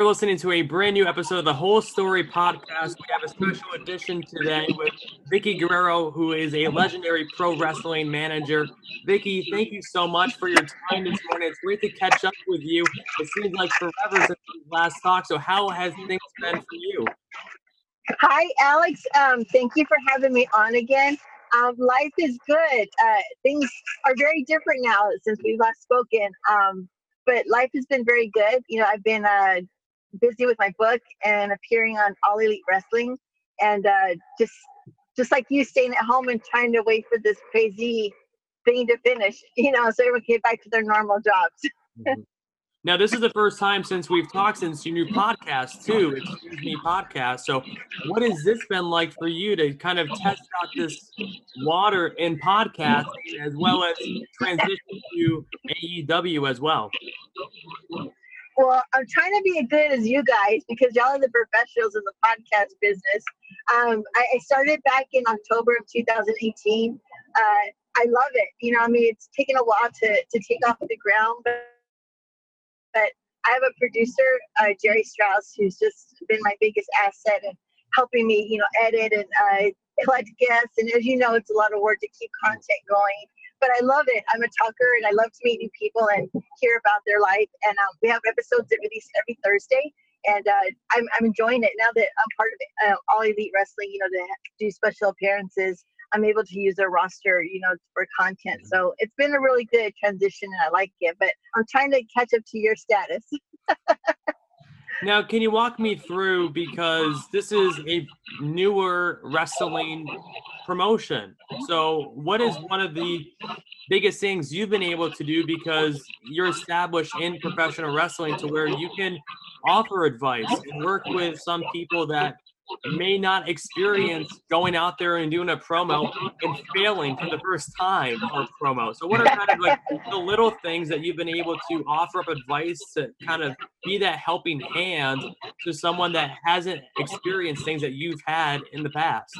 You're listening to a brand new episode of the Whole Story podcast. We have a special edition today with Vickie Guerrero, who is a legendary pro wrestling manager. Vickie, thank you so much for your time this morning. It's great to catch up with you. It seems like forever since we last talked. So, how has things been for you? Hi, Alex. Um, thank you for having me on again. Um, life is good. Uh, things are very different now since we've last spoken. Um, but life has been very good. You know, I've been uh, busy with my book and appearing on All Elite Wrestling, and uh, just just like you, staying at home and trying to wait for this crazy thing to finish. You know, so everyone can get back to their normal jobs. Mm-hmm. Now, this is the first time since we've talked since your new podcast, too. Excuse me, podcast. So, what has this been like for you to kind of test out this water in podcast as well as transition to AEW as well? Well, I'm trying to be as good as you guys because y'all are the professionals in the podcast business. Um, I, I, started back in October of 2018. Uh, I love it. You know, I mean, it's taken a while to, to take off the ground, but, but I have a producer, uh, Jerry Strauss, who's just been my biggest asset and helping me, you know, edit and uh, collect guests. And as you know, it's a lot of work to keep content going but I love it. I'm a talker and I love to meet new people and hear about their life. And um, we have episodes that release every Thursday. And uh, I'm, I'm enjoying it now that I'm part of uh, All Elite Wrestling, you know, to do special appearances. I'm able to use their roster, you know, for content. So it's been a really good transition and I like it, but I'm trying to catch up to your status. Now, can you walk me through because this is a newer wrestling promotion. So, what is one of the biggest things you've been able to do because you're established in professional wrestling to where you can offer advice and work with some people that may not experience going out there and doing a promo and failing for the first time for a promo. So, what are kind of like the little things that you've been able to offer up advice to kind of be that helping hand to someone that hasn't experienced things that you've had in the past?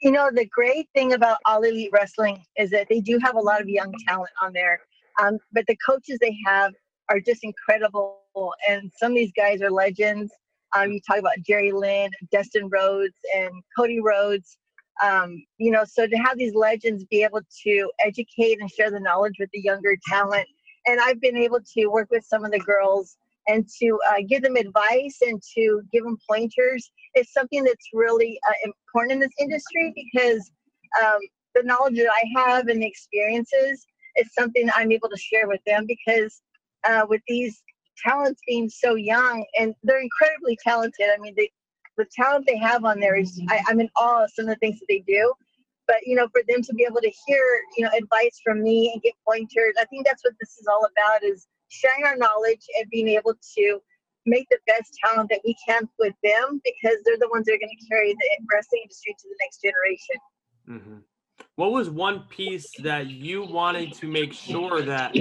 You know, the great thing about All Elite Wrestling is that they do have a lot of young talent on there, um, but the coaches they have are just incredible. And some of these guys are legends um, you talk about Jerry Lynn, Dustin Rhodes, and Cody Rhodes. Um, you know, so to have these legends be able to educate and share the knowledge with the younger talent, and I've been able to work with some of the girls and to uh, give them advice and to give them pointers is something that's really uh, important in this industry because um, the knowledge that I have and the experiences is something I'm able to share with them because uh, with these talents being so young and they're incredibly talented. I mean, the the talent they have on there is I, I'm in awe of some of the things that they do. But you know, for them to be able to hear you know advice from me and get pointers, I think that's what this is all about: is sharing our knowledge and being able to make the best talent that we can with them because they're the ones that are going to carry the wrestling industry to the next generation. Mm-hmm what was one piece that you wanted to make sure that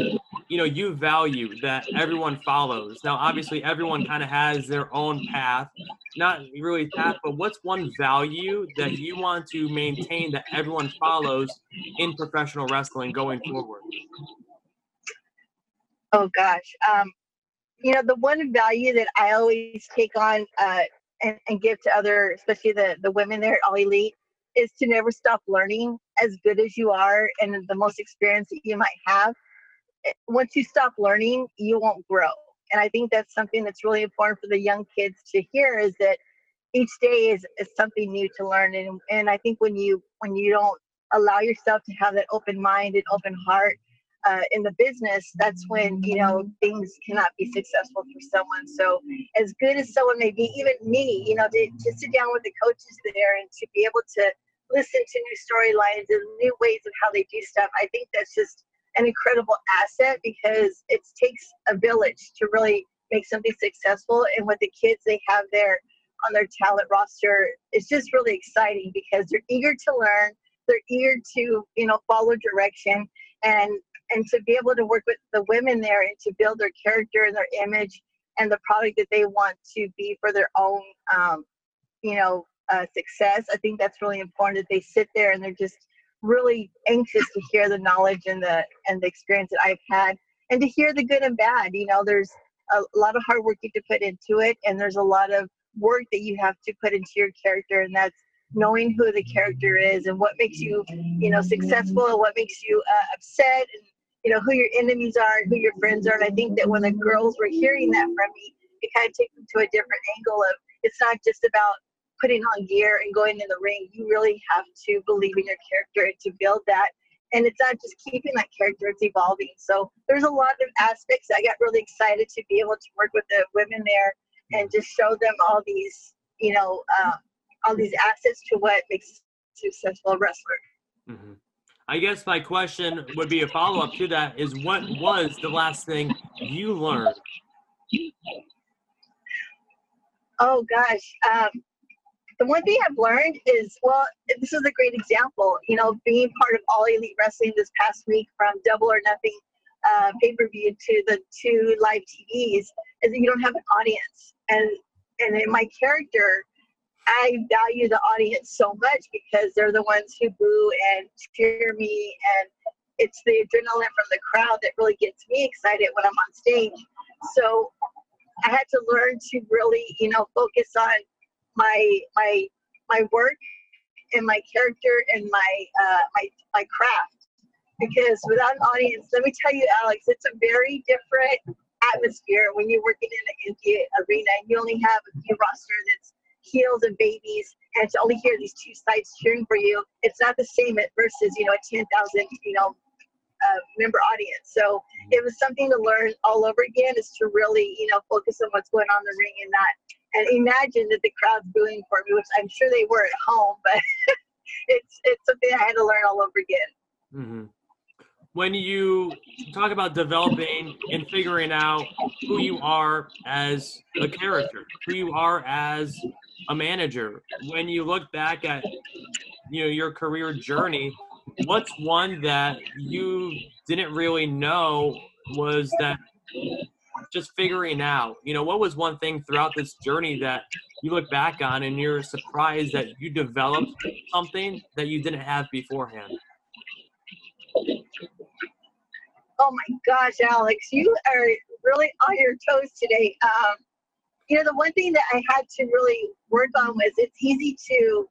you know you value that everyone follows. Now obviously everyone kind of has their own path not really path but what's one value that you want to maintain that everyone follows in professional wrestling going forward? Oh gosh um, you know the one value that i always take on uh, and, and give to other especially the the women there at all elite is to never stop learning as good as you are and the most experience that you might have once you stop learning you won't grow and i think that's something that's really important for the young kids to hear is that each day is, is something new to learn and, and i think when you when you don't allow yourself to have that open mind and open heart uh, in the business, that's when you know things cannot be successful for someone. So, as good as someone may be, even me, you know, to, to sit down with the coaches there and to be able to listen to new storylines and new ways of how they do stuff, I think that's just an incredible asset because it takes a village to really make something successful. And with the kids they have there on their talent roster, it's just really exciting because they're eager to learn, they're eager to you know follow direction, and and to be able to work with the women there and to build their character and their image and the product that they want to be for their own um, you know uh, success. I think that's really important that they sit there and they're just really anxious to hear the knowledge and the and the experience that I've had and to hear the good and bad. You know, there's a lot of hard work you have to put into it, and there's a lot of work that you have to put into your character, and that's knowing who the character is and what makes you, you know, successful and what makes you uh, upset, and you know who your enemies are and who your friends are. And I think that when the girls were hearing that from me, it kind of takes them to a different angle of it's not just about putting on gear and going in the ring. You really have to believe in your character and to build that and it's not just keeping that character it's evolving so there's a lot of aspects i got really excited to be able to work with the women there and just show them all these you know um, all these assets to what makes a successful wrestler mm-hmm. i guess my question would be a follow-up to that is what was the last thing you learned oh gosh um, the one thing I've learned is, well, this is a great example. You know, being part of All Elite Wrestling this past week from Double or Nothing uh, pay per view to the two live TVs is that you don't have an audience. And and in my character, I value the audience so much because they're the ones who boo and cheer me, and it's the adrenaline from the crowd that really gets me excited when I'm on stage. So I had to learn to really, you know, focus on my my my work and my character and my uh, my my craft. Because without an audience, let me tell you, Alex, it's a very different atmosphere when you're working in an empty arena and you only have a few roster that's heels and babies and to only hear these two sides cheering for you, it's not the same versus, you know, a 10,000, you know, uh, member audience. So it was something to learn all over again is to really, you know, focus on what's going on in the ring and not and imagine that the crowd's booing for me, which I'm sure they were at home, but it's it's something I had to learn all over again. Mm-hmm. When you talk about developing and figuring out who you are as a character, who you are as a manager, when you look back at you know your career journey, what's one that you didn't really know was that just figuring out, you know, what was one thing throughout this journey that you look back on and you're surprised that you developed something that you didn't have beforehand? Oh my gosh, Alex, you are really on your toes today. Um, you know, the one thing that I had to really work on was it's easy to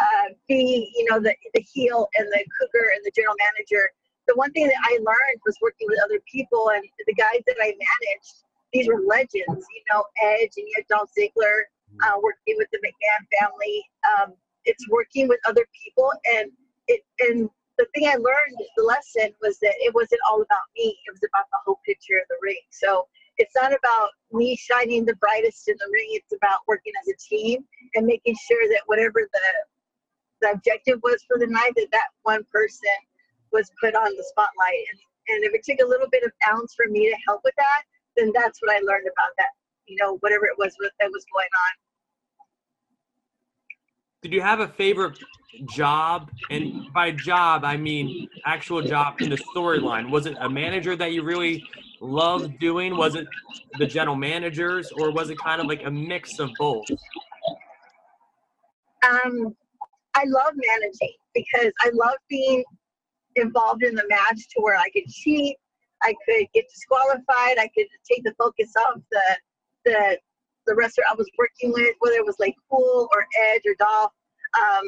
uh, be, you know, the, the heel and the cougar and the general manager the one thing that I learned was working with other people and the guys that I managed. These were legends, you know, Edge and you had Dolph Ziggler, uh, working with the McMahon family. Um, it's working with other people, and it and the thing I learned, the lesson was that it wasn't all about me. It was about the whole picture of the ring. So it's not about me shining the brightest in the ring. It's about working as a team and making sure that whatever the the objective was for the night, that that one person was put on the spotlight. And, and if it took a little bit of ounce for me to help with that, then that's what I learned about that, you know, whatever it was that was going on. Did you have a favorite job? And by job, I mean actual job in the storyline. Was it a manager that you really loved doing? Was it the general managers, or was it kind of like a mix of both? Um, I love managing because I love being involved in the match to where I could cheat, I could get disqualified, I could take the focus off the the the wrestler I was working with, whether it was like Cool or Edge or Dolph. Um,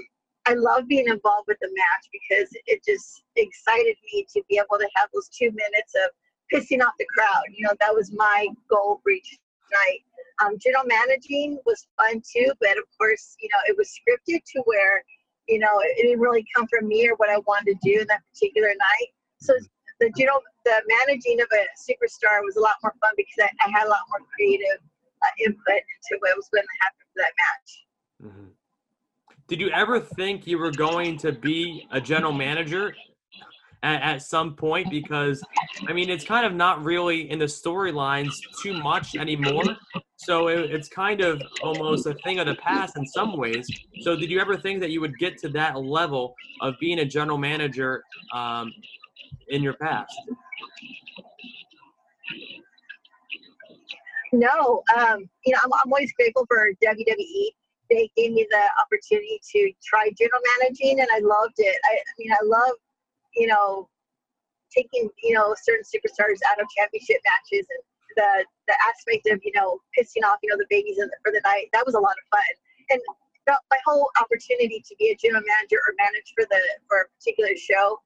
I love being involved with the match because it just excited me to be able to have those two minutes of pissing off the crowd. You know, that was my goal for each night. Um, general managing was fun too, but of course, you know, it was scripted to where you know, it didn't really come from me or what I wanted to do in that particular night. So the know the managing of a superstar was a lot more fun because I, I had a lot more creative uh, input into what was going to happen for that match. Mm-hmm. Did you ever think you were going to be a general manager at, at some point? Because I mean, it's kind of not really in the storylines too much anymore. So it, it's kind of almost a thing of the past in some ways. So did you ever think that you would get to that level of being a general manager um, in your past? No, um, you know, I'm, I'm always grateful for WWE. They gave me the opportunity to try general managing, and I loved it. I, I mean, I love, you know, taking you know certain superstars out of championship matches and the the aspect of you know pissing off you know the babies the, for the night that was a lot of fun and the, my whole opportunity to be a general manager or manage for the for a particular show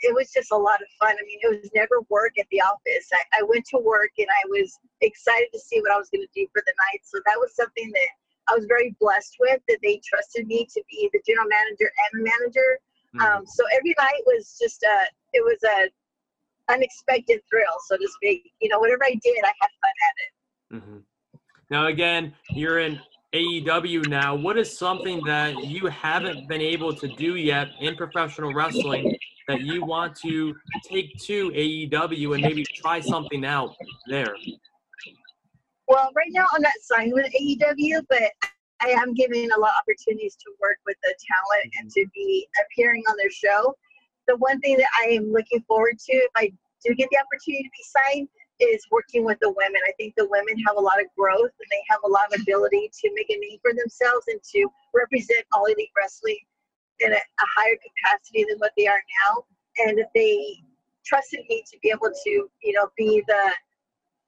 it was just a lot of fun. I mean, it was never work at the office. I, I went to work and I was excited to see what I was going to do for the night. So that was something that I was very blessed with that they trusted me to be the general manager and manager. Mm-hmm. Um, so every night was just a, it was a unexpected thrill, so to speak. You know, whatever I did, I had fun at it. Mm-hmm. Now, again, you're in AEW now. What is something that you haven't been able to do yet in professional wrestling that you want to take to AEW and maybe try something out there? Well, right now I'm not signed with AEW, but I am given a lot of opportunities to work with the talent and to be appearing on their show. The one thing that I am looking forward to, if I do get the opportunity to be signed, is working with the women. I think the women have a lot of growth and they have a lot of ability to make a name for themselves and to represent all elite wrestling in a, a higher capacity than what they are now. And if they trusted me to be able to, you know, be the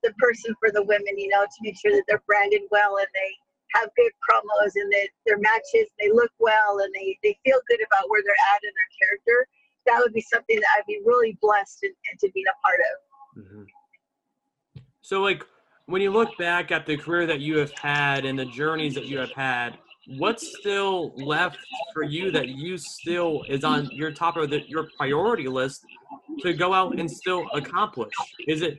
the person for the women, you know, to make sure that they're branded well and they have good promos and that their matches they look well and they, they feel good about where they're at in their character. That would be something that I'd be really blessed and, and to be a part of. Mm-hmm. So, like, when you look back at the career that you have had and the journeys that you have had, what's still left for you that you still is on your top of the, your priority list to go out and still accomplish? Is it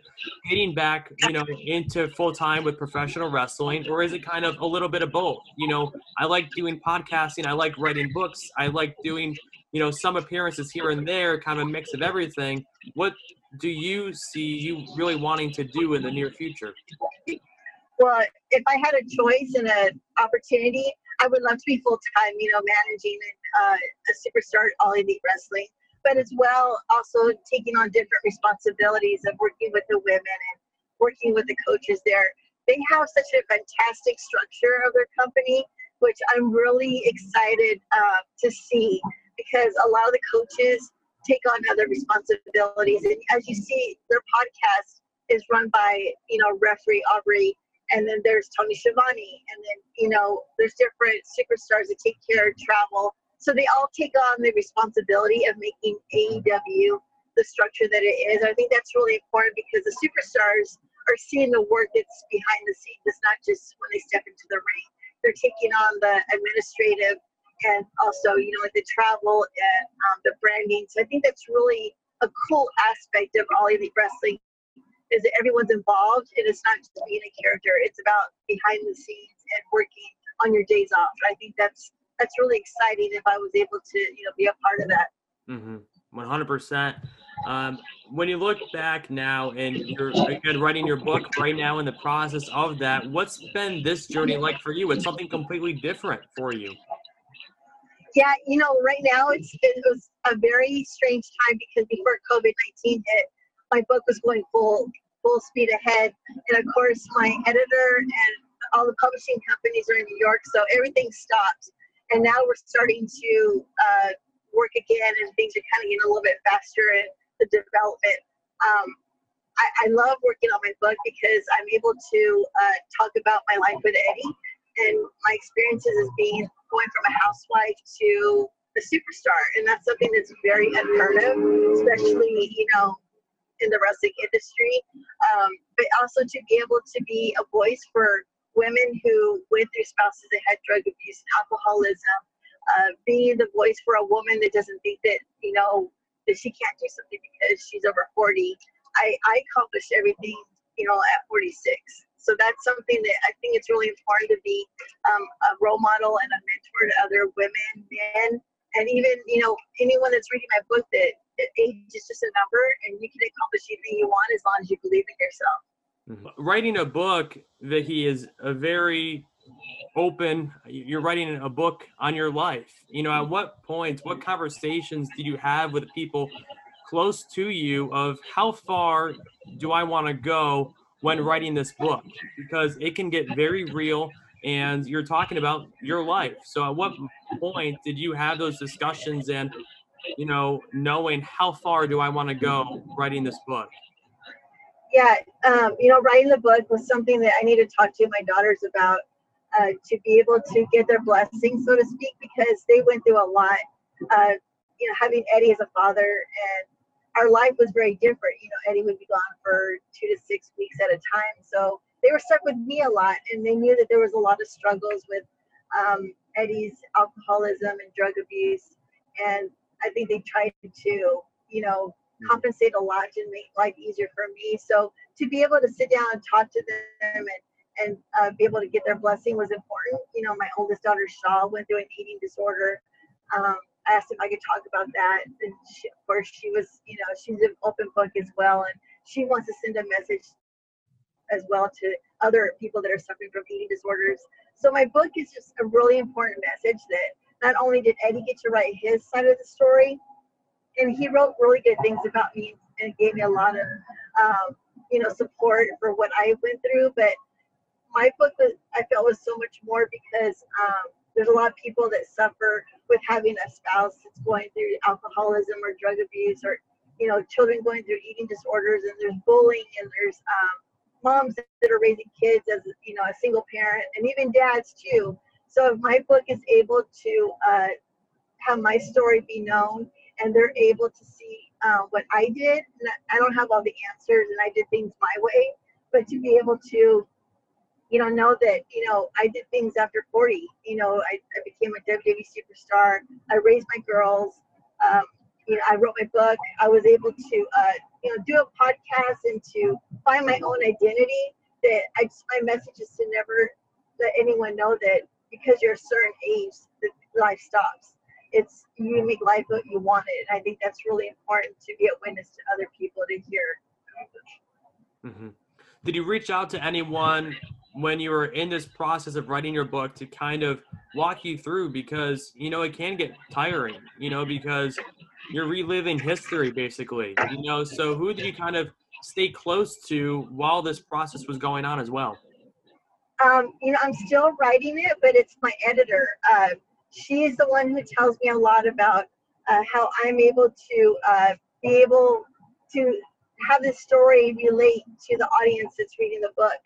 getting back, you know, into full time with professional wrestling, or is it kind of a little bit of both? You know, I like doing podcasting, I like writing books, I like doing, you know, some appearances here and there, kind of a mix of everything. What do you see you really wanting to do in the near future? Well, if I had a choice and an opportunity, I would love to be full time, you know, managing uh, a superstar all elite wrestling, but as well also taking on different responsibilities of working with the women and working with the coaches there. They have such a fantastic structure of their company, which I'm really excited uh, to see because a lot of the coaches take on other responsibilities. And as you see, their podcast is run by, you know, referee Aubrey and then there's Tony Schiavone, and then you know there's different superstars that take care of travel. So they all take on the responsibility of making AEW the structure that it is. I think that's really important because the superstars are seeing the work that's behind the scenes. It's not just when they step into the ring. They're taking on the administrative and also, you know, like the travel and um, the branding. So I think that's really a cool aspect of All Elite Wrestling is that everyone's involved and it's not just being a character it's about behind the scenes and working on your days off i think that's that's really exciting if i was able to you know be a part of that mm-hmm. 100% um, when you look back now and you're again writing your book right now in the process of that what's been this journey like for you it's something completely different for you yeah you know right now it's it was a very strange time because before covid-19 hit my book was going full full speed ahead. And of course, my editor and all the publishing companies are in New York, so everything stopped. And now we're starting to uh, work again, and things are kind of getting a little bit faster in the development. Um, I, I, love working on my book because I'm able to uh, talk about my life with Eddie and my experiences as being going from a housewife to a superstar, and that's something that's very unheard of, especially you know in the wrestling industry, um, but also to be able to be a voice for women who went through spouses that had drug abuse and alcoholism, uh, being the voice for a woman that doesn't think that, you know, that she can't do something because she's over 40. I, I accomplished everything, you know, at 46. So that's something that I think it's really important to be um, a role model and a mentor to other women, men, and even, you know, anyone that's reading my book that age is just a number and you can accomplish anything you want as long as you believe in yourself. Mm-hmm. Writing a book that he is a very open you're writing a book on your life you know at what points what conversations did you have with people close to you of how far do i want to go when writing this book because it can get very real and you're talking about your life so at what point did you have those discussions and you know, knowing how far do I want to go writing this book? Yeah, um, you know, writing the book was something that I need to talk to my daughters about uh, to be able to get their blessing, so to speak, because they went through a lot. Uh, you know, having Eddie as a father and our life was very different. You know, Eddie would be gone for two to six weeks at a time. So they were stuck with me a lot and they knew that there was a lot of struggles with um, Eddie's alcoholism and drug abuse. And I think they tried to, you know. Compensate a lot to make life easier for me. So to be able to sit down and talk to them and and uh, be able to get their blessing was important. You know, my oldest daughter Shaul went through an eating disorder. Um, I asked if I could talk about that, and she, of course she was, you know, she's an open book as well, and she wants to send a message as well to other people that are suffering from eating disorders. So my book is just a really important message that not only did Eddie get to write his side of the story, and he wrote really good things about me and gave me a lot of, um, you know, support for what I went through. But my book was, I felt was so much more because um, there's a lot of people that suffer with having a spouse that's going through alcoholism or drug abuse or, you know, children going through eating disorders and there's bullying and there's um, moms that are raising kids as you know a single parent and even dads too so if my book is able to uh, have my story be known and they're able to see uh, what i did i don't have all the answers and i did things my way but to be able to you know know that you know i did things after 40 you know i, I became a wwe superstar i raised my girls um, you know i wrote my book i was able to uh, you know, do a podcast and to find my own identity. That I just, my message is to never let anyone know that because you're a certain age, that life stops. It's you make life what you want it. And I think that's really important to be a witness to other people to hear. Mm-hmm. Did you reach out to anyone when you were in this process of writing your book to kind of walk you through because you know it can get tiring you know because you're reliving history basically you know so who did you kind of stay close to while this process was going on as well um, you know i'm still writing it but it's my editor uh, she's the one who tells me a lot about uh, how i'm able to uh, be able to have this story relate to the audience that's reading the book.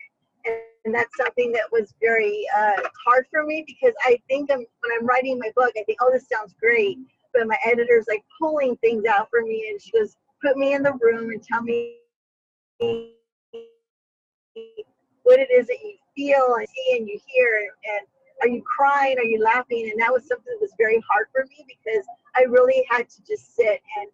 And, and that's something that was very uh, hard for me because i think I'm, when i'm writing my book i think oh this sounds great. But my editor's like pulling things out for me and she goes put me in the room and tell me what it is that you feel and see and you hear and are you crying? Are you laughing? And that was something that was very hard for me because i really had to just sit and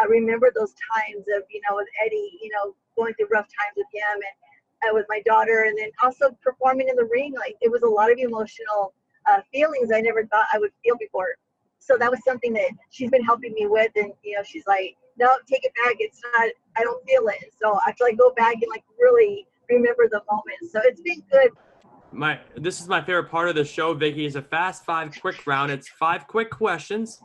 uh, remember those times of you know with eddie you know going through rough times with him and uh, with my daughter and then also performing in the ring. Like it was a lot of emotional uh, feelings i never thought i would feel before. So that was something that she's been helping me with and you know she's like no take it back. It's not i don't feel it. So i have to like go back and like really remember the moment. So it's been good my this is my favorite part of the show vickie is a fast five quick round. It's five quick questions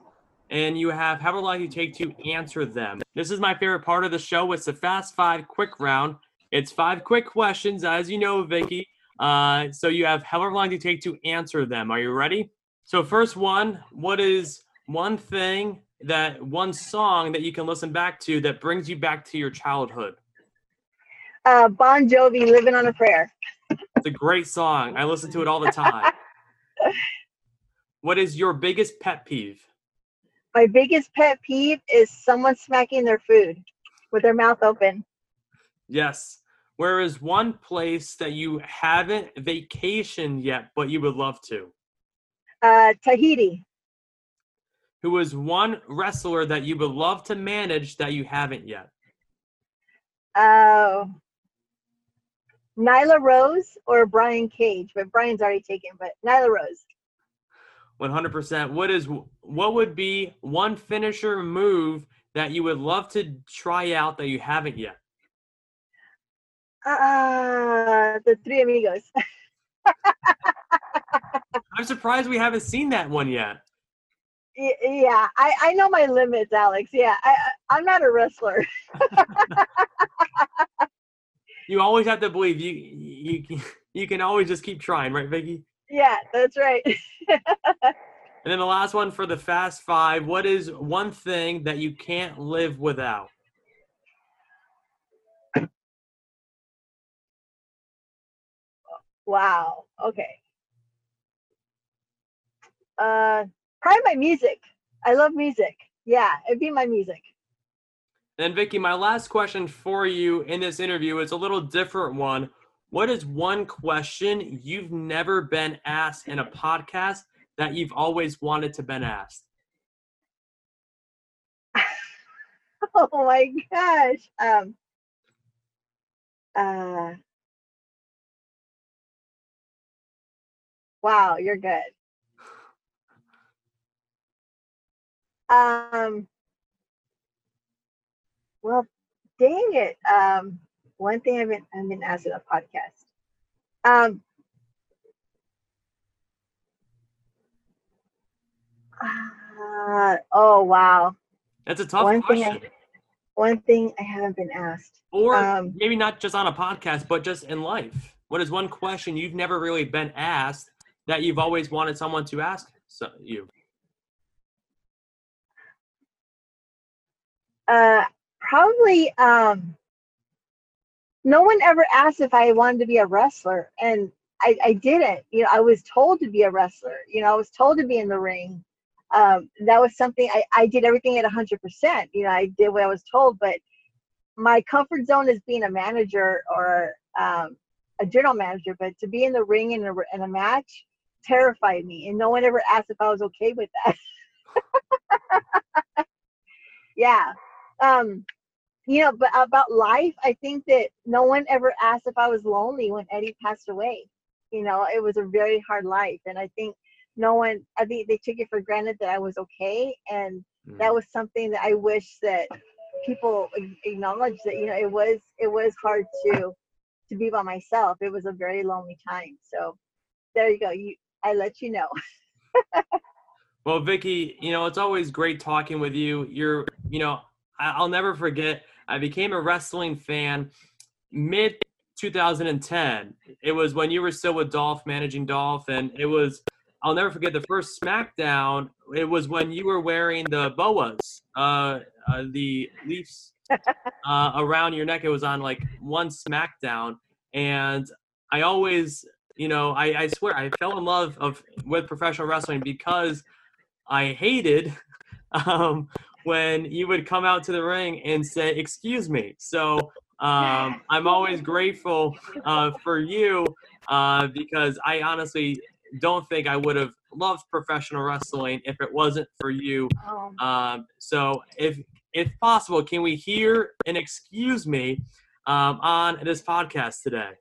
and you have however long you take to answer them. This is my favorite part of the show. It's a fast five quick round. It's five quick questions as you know vickie. Uh, so you have however long you take to answer them. Are you ready? So first one, what is one thing that one song that you can listen back to that brings you back to your childhood? Uh, bon Jovi, "Living on a Prayer." A great song. I listen to it all the time. what is your biggest pet peeve? My biggest pet peeve is someone smacking their food with their mouth open. Yes. Where is one place that you haven't vacationed yet, but you would love to? Uh, Tahiti. Who is one wrestler that you would love to manage that you haven't yet? Uh, Nyla Rose or Brian Cage, but Brian's already taken. But Nyla Rose. One hundred percent. What is what would be one finisher move that you would love to try out that you haven't yet? Uh, the three amigos. I'm surprised we haven't seen that one yet. Yeah, I, I know my limits, Alex. Yeah, I, I'm not a wrestler. you always have to believe you you you can always just keep trying, right, Vickie? Yeah, that's right. and then the last one for the fast five. What is one thing that you can't live without? Wow. Okay. Uh, probably my music. I love music. Yeah, it'd be my music. And Vickie, my last question for you in this interview is a little different one. What is one question you've never been asked in a podcast that you've always wanted to been asked? oh my gosh. Um uh Wow, you're good. Um well, dang it. Um one thing I've been I've been asked in a podcast. Um uh, oh wow. That's a tough One thing. I- One thing I haven't been asked. or um, maybe not just on a podcast, but just in life. What is one question you've never really been asked that you've always wanted someone to ask so, you? Uh, probably. Um, no one ever asked if I wanted to be a wrestler, and I, I didn't. You know, I was told to be a wrestler. You know, I was told to be in the ring. Um, that was something I, I did everything at 100%. You know, I did what I was told, but my comfort zone is being a manager or um, a general manager. But to be in the ring in a, in a match terrified me, and no one ever asked if I was okay with that. yeah. Um, you know, but about life, I think that no one ever asked if I was lonely when Eddie passed away. You know, it was a very hard life, and I think no one. I think they took it for granted that I was okay, and hmm. that was something that I wish that people acknowledge that you know it was it was hard to to be by myself. It was a very lonely time. So there you go. You I let you know. Well, Vickie, you know, it's always great talking with you. You're, you know, I'll never forget, I became a wrestling fan mid 2010. It was when you were still with Dolph, managing Dolph, and it was, I'll never forget the first SmackDown. It was when you were wearing the boas, uh, uh, the Leafs uh, around your neck. It was on like one SmackDown. And I always, you know, I, I swear I fell in love of with professional wrestling because I hated um, when you would come out to the ring and say, "Excuse me." So um, I'm always grateful uh, for you uh, because I honestly don't think I would have loved professional wrestling if it wasn't for you. Um, Um, so if if possible, can we hear an excuse me um, on this podcast today?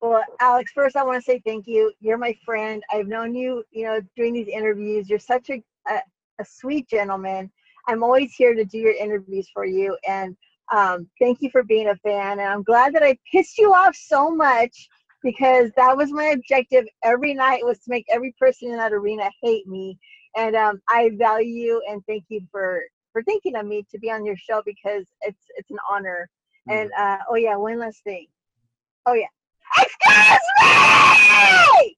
Well, Alex, first I want to say thank you. You're my friend. I've known you, you know, doing these interviews. You're such a, a, a sweet gentleman. I'm always here to do your interviews for you. And um, thank you for being a fan. And I'm glad that I pissed you off so much because that was my objective every night was to make every person in that arena hate me. And um, I value you and thank you for for thinking of me to be on your show because it's it's an honor. And uh, oh yeah, one last thing. Oh yeah. Excuse me!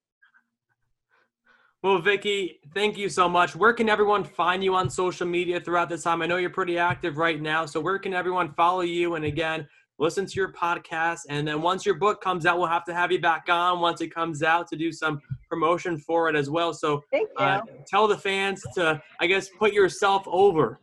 Well, Vickie, thank you so much. Where can everyone find you on social media throughout this time? I know you're pretty active right now. So, where can everyone follow you? And again, listen to your podcast. And then once your book comes out, we'll have to have you back on once it comes out to do some promotion for it as well. So, Thank you. uh, tell the fans to, I guess, put yourself over.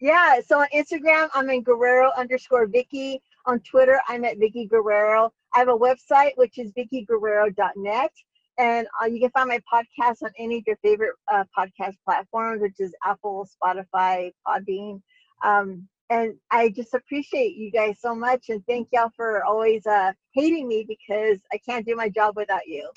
yeah, so on Instagram, I'm in Guerrero underscore Vickie. On Twitter, I'm at Vickie Guerrero. I have a website, which is vickieguerrero.net. And uh, you can find my podcast on any of your favorite uh, podcast platforms, which is Apple, Spotify, Podbean. Um, and I just appreciate you guys so much. And thank y'all for always uh, hating me because I can't do my job without you.